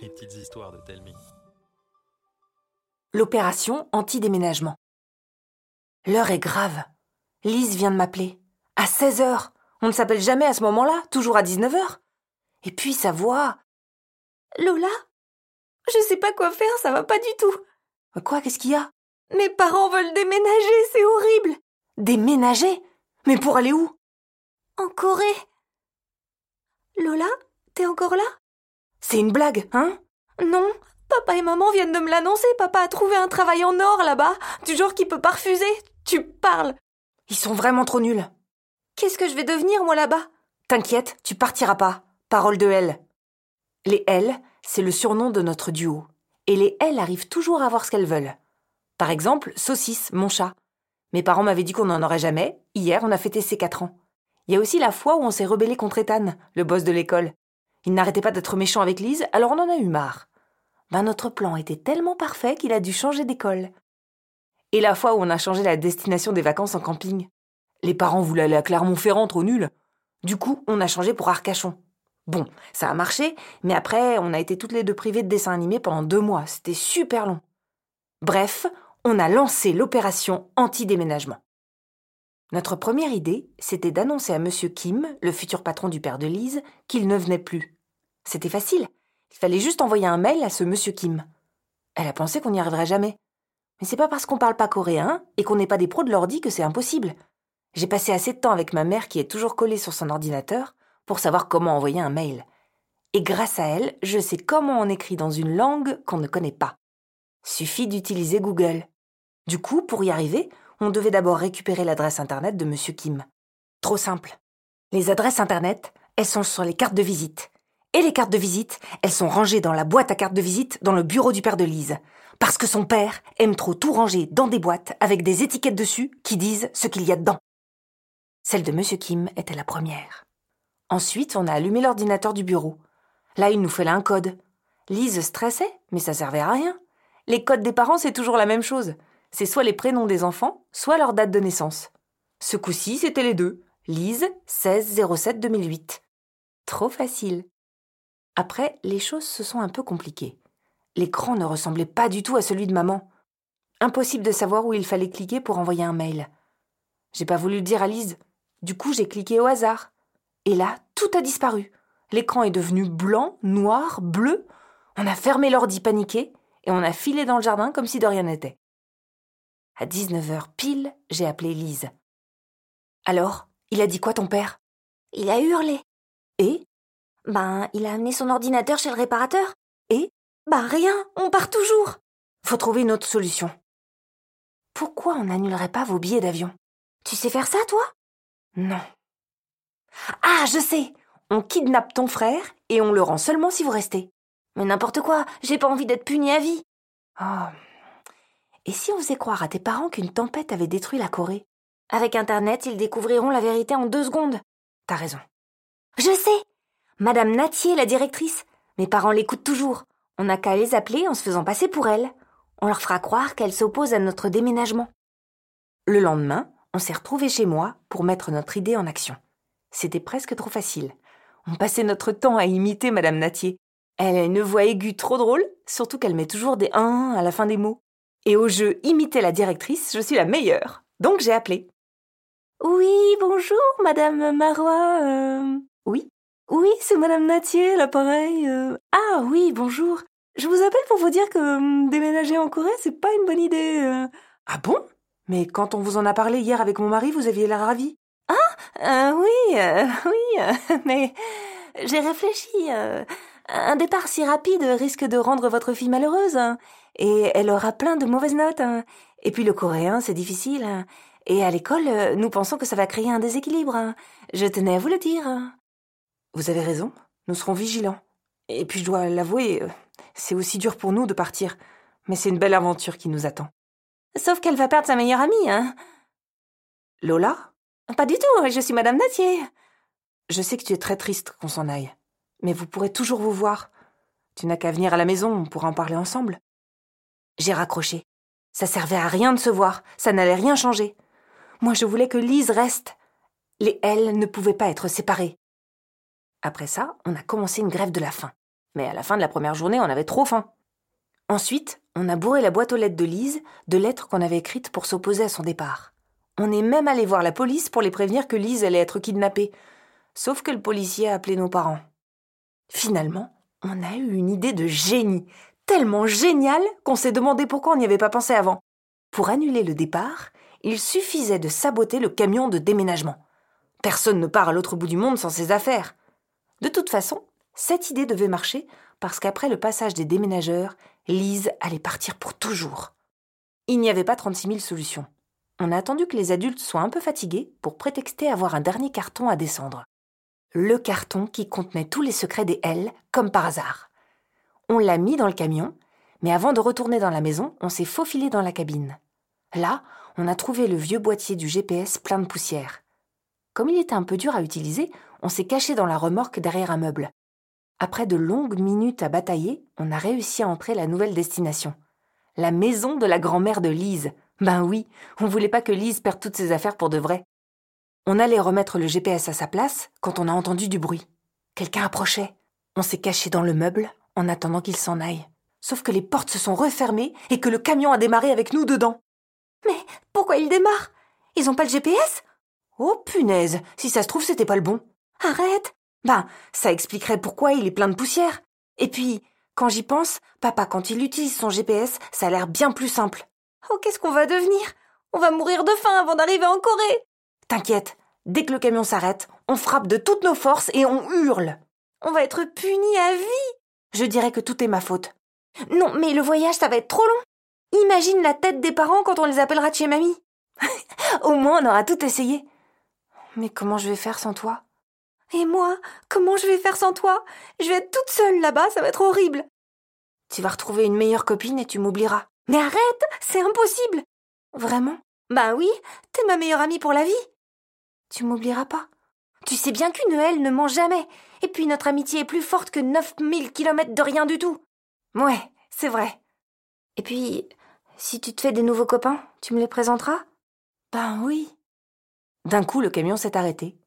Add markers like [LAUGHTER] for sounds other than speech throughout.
Les petites histoires de Telmi. L'opération anti-déménagement. L'heure est grave. Lise vient de m'appeler. À 16 heures. On ne s'appelle jamais à ce moment-là, toujours à 19 heures. Et puis sa voix. Lola? Je sais pas quoi faire, ça va pas du tout. Quoi, qu'est-ce qu'il y a? Mes parents veulent déménager, c'est horrible. Déménager? Mais pour aller où? En Corée. Lola, t'es encore là? C'est une blague, hein? Non, papa et maman viennent de me l'annoncer. Papa a trouvé un travail en or là-bas, du genre qu'il peut pas refuser. Tu parles. Ils sont vraiment trop nuls. Qu'est-ce que je vais devenir, moi, là-bas? T'inquiète, tu partiras pas. Parole de L. Les L, c'est le surnom de notre duo. Et les L arrivent toujours à avoir ce qu'elles veulent. Par exemple, Saucisse, mon chat. Mes parents m'avaient dit qu'on n'en aurait jamais. Hier, on a fêté ses quatre ans. Il y a aussi la fois où on s'est rebellé contre Ethan, le boss de l'école. Il n'arrêtait pas d'être méchant avec Lise, alors on en a eu marre. Ben notre plan était tellement parfait qu'il a dû changer d'école. Et la fois où on a changé la destination des vacances en camping. Les parents voulaient aller à Clermont-Ferrand, trop nul. Du coup, on a changé pour Arcachon. Bon, ça a marché, mais après, on a été toutes les deux privées de dessins animés pendant deux mois. C'était super long. Bref, on a lancé l'opération anti-déménagement. Notre première idée, c'était d'annoncer à Monsieur Kim, le futur patron du père de Lise, qu'il ne venait plus. C'était facile. Il fallait juste envoyer un mail à ce Monsieur Kim. Elle a pensé qu'on n'y arriverait jamais. Mais c'est pas parce qu'on parle pas coréen et qu'on n'est pas des pros de l'ordi que c'est impossible. J'ai passé assez de temps avec ma mère qui est toujours collée sur son ordinateur pour savoir comment envoyer un mail. Et grâce à elle, je sais comment on écrit dans une langue qu'on ne connaît pas. Suffit d'utiliser Google. Du coup, pour y arriver, on devait d'abord récupérer l'adresse internet de Monsieur Kim. Trop simple. Les adresses internet, elles sont sur les cartes de visite. Et les cartes de visite, elles sont rangées dans la boîte à cartes de visite dans le bureau du père de Lise. Parce que son père aime trop tout ranger dans des boîtes avec des étiquettes dessus qui disent ce qu'il y a dedans. Celle de Monsieur Kim était la première. Ensuite, on a allumé l'ordinateur du bureau. Là, il nous fallait un code. Lise stressait, mais ça servait à rien. Les codes des parents, c'est toujours la même chose. C'est soit les prénoms des enfants, soit leur date de naissance. Ce coup-ci, c'était les deux. Lise, 16 07 2008. Trop facile. Après, les choses se sont un peu compliquées. L'écran ne ressemblait pas du tout à celui de maman. Impossible de savoir où il fallait cliquer pour envoyer un mail. J'ai pas voulu le dire à Lise. Du coup, j'ai cliqué au hasard. Et là, tout a disparu. L'écran est devenu blanc, noir, bleu. On a fermé l'ordi paniqué et on a filé dans le jardin comme si de rien n'était. À 19h pile, j'ai appelé Lise. Alors, il a dit quoi ton père? Il a hurlé. Et Ben, il a amené son ordinateur chez le réparateur. Et Ben rien, on part toujours. Faut trouver une autre solution. Pourquoi on n'annulerait pas vos billets d'avion? Tu sais faire ça, toi? Non. Ah, je sais On kidnappe ton frère et on le rend seulement si vous restez. Mais n'importe quoi, j'ai pas envie d'être puni à vie. Oh. Et si on faisait croire à tes parents qu'une tempête avait détruit la Corée? Avec Internet, ils découvriront la vérité en deux secondes. T'as raison. Je sais Madame Natier, la directrice. Mes parents l'écoutent toujours. On n'a qu'à les appeler en se faisant passer pour elle. On leur fera croire qu'elle s'oppose à notre déménagement. Le lendemain, on s'est retrouvés chez moi pour mettre notre idée en action. C'était presque trop facile. On passait notre temps à imiter Madame Natier. Elle a une voix aiguë trop drôle, surtout qu'elle met toujours des 1 à la fin des mots. Et au jeu Imiter la directrice, je suis la meilleure. Donc j'ai appelé. Oui, bonjour, Madame Marois. euh, Oui Oui, c'est Madame Natier, l'appareil. euh. Ah oui, bonjour. Je vous appelle pour vous dire que hum, déménager en Corée, c'est pas une bonne idée. euh. Ah bon? Mais quand on vous en a parlé hier avec mon mari, vous aviez l'air ravi. Euh, oui, euh, [LAUGHS] oui, [LAUGHS] mais j'ai réfléchi. un départ si rapide risque de rendre votre fille malheureuse, hein, et elle aura plein de mauvaises notes. hein. Et puis le coréen, c'est difficile. hein. Et à l'école, nous pensons que ça va créer un déséquilibre. Je tenais à vous le dire. Vous avez raison, nous serons vigilants. Et puis je dois l'avouer, euh, c'est aussi dur pour nous de partir. Mais c'est une belle aventure qui nous attend. Sauf qu'elle va perdre sa meilleure amie, hein. Lola? Pas du tout, je suis Madame Natier. Je sais que tu es très triste qu'on s'en aille. Mais vous pourrez toujours vous voir. Tu n'as qu'à venir à la maison, on pourra en parler ensemble. J'ai raccroché. Ça servait à rien de se voir, ça n'allait rien changer. Moi, je voulais que Lise reste. Les L ne pouvaient pas être séparées. Après ça, on a commencé une grève de la faim. mais à la fin de la première journée, on avait trop faim. Ensuite, on a bourré la boîte aux lettres de Lise de lettres qu'on avait écrites pour s'opposer à son départ. On est même allé voir la police pour les prévenir que Lise allait être kidnappée. Sauf que le policier a appelé nos parents. Finalement, on a eu une idée de génie, tellement géniale qu'on s'est demandé pourquoi on n'y avait pas pensé avant. Pour annuler le départ, il suffisait de saboter le camion de déménagement. Personne ne part à l'autre bout du monde sans ses affaires. De toute façon, cette idée devait marcher parce qu'après le passage des déménageurs, Lise allait partir pour toujours. Il n'y avait pas 36 000 solutions. On a attendu que les adultes soient un peu fatigués pour prétexter avoir un dernier carton à descendre. Le carton qui contenait tous les secrets des L, comme par hasard. On l'a mis dans le camion, mais avant de retourner dans la maison, on s'est faufilé dans la cabine. Là, on a trouvé le vieux boîtier du GPS plein de poussière. Comme il était un peu dur à utiliser, on s'est caché dans la remorque derrière un meuble. Après de longues minutes à batailler, on a réussi à entrer la nouvelle destination. La maison de la grand-mère de Lise, ben oui, on voulait pas que Lise perde toutes ses affaires pour de vrai. On allait remettre le GPS à sa place quand on a entendu du bruit. Quelqu'un approchait. On s'est caché dans le meuble en attendant qu'il s'en aille. Sauf que les portes se sont refermées et que le camion a démarré avec nous dedans. Mais pourquoi il démarre? Ils ont pas le GPS Oh punaise, si ça se trouve c'était pas le bon. Arrête Ben, ça expliquerait pourquoi il est plein de poussière. Et puis, quand j'y pense, papa, quand il utilise son GPS, ça a l'air bien plus simple. Oh, qu'est-ce qu'on va devenir? On va mourir de faim avant d'arriver en Corée T'inquiète, dès que le camion s'arrête, on frappe de toutes nos forces et on hurle. On va être punis à vie Je dirais que tout est ma faute. Non, mais le voyage, ça va être trop long. Imagine la tête des parents quand on les appellera de chez mamie. [LAUGHS] Au moins, on aura tout essayé. Mais comment je vais faire sans toi? Et moi, comment je vais faire sans toi? Je vais être toute seule là-bas, ça va être horrible. Tu vas retrouver une meilleure copine et tu m'oublieras. Mais arrête, c'est impossible. Vraiment? Bah oui, t'es ma meilleure amie pour la vie. Tu m'oublieras pas Tu sais bien qu'une aile ne ment jamais. Et puis notre amitié est plus forte que 9000 kilomètres de rien du tout. Ouais, c'est vrai. Et puis, si tu te fais des nouveaux copains, tu me les présenteras? Ben oui. D'un coup, le camion s'est arrêté.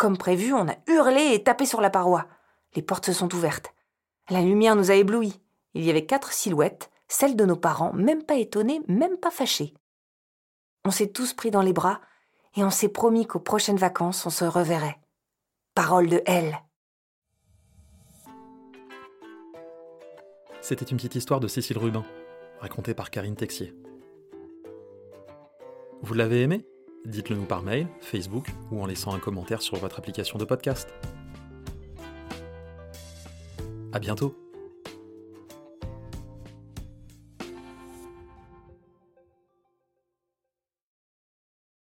Comme prévu, on a hurlé et tapé sur la paroi. Les portes se sont ouvertes. La lumière nous a éblouis. Il y avait quatre silhouettes, celle de nos parents, même pas étonnés, même pas fâchés. On s'est tous pris dans les bras et on s'est promis qu'aux prochaines vacances, on se reverrait. Parole de elle. C'était une petite histoire de Cécile Rubin, racontée par Karine Texier. Vous l'avez aimé Dites-le nous par mail, Facebook ou en laissant un commentaire sur votre application de podcast. À bientôt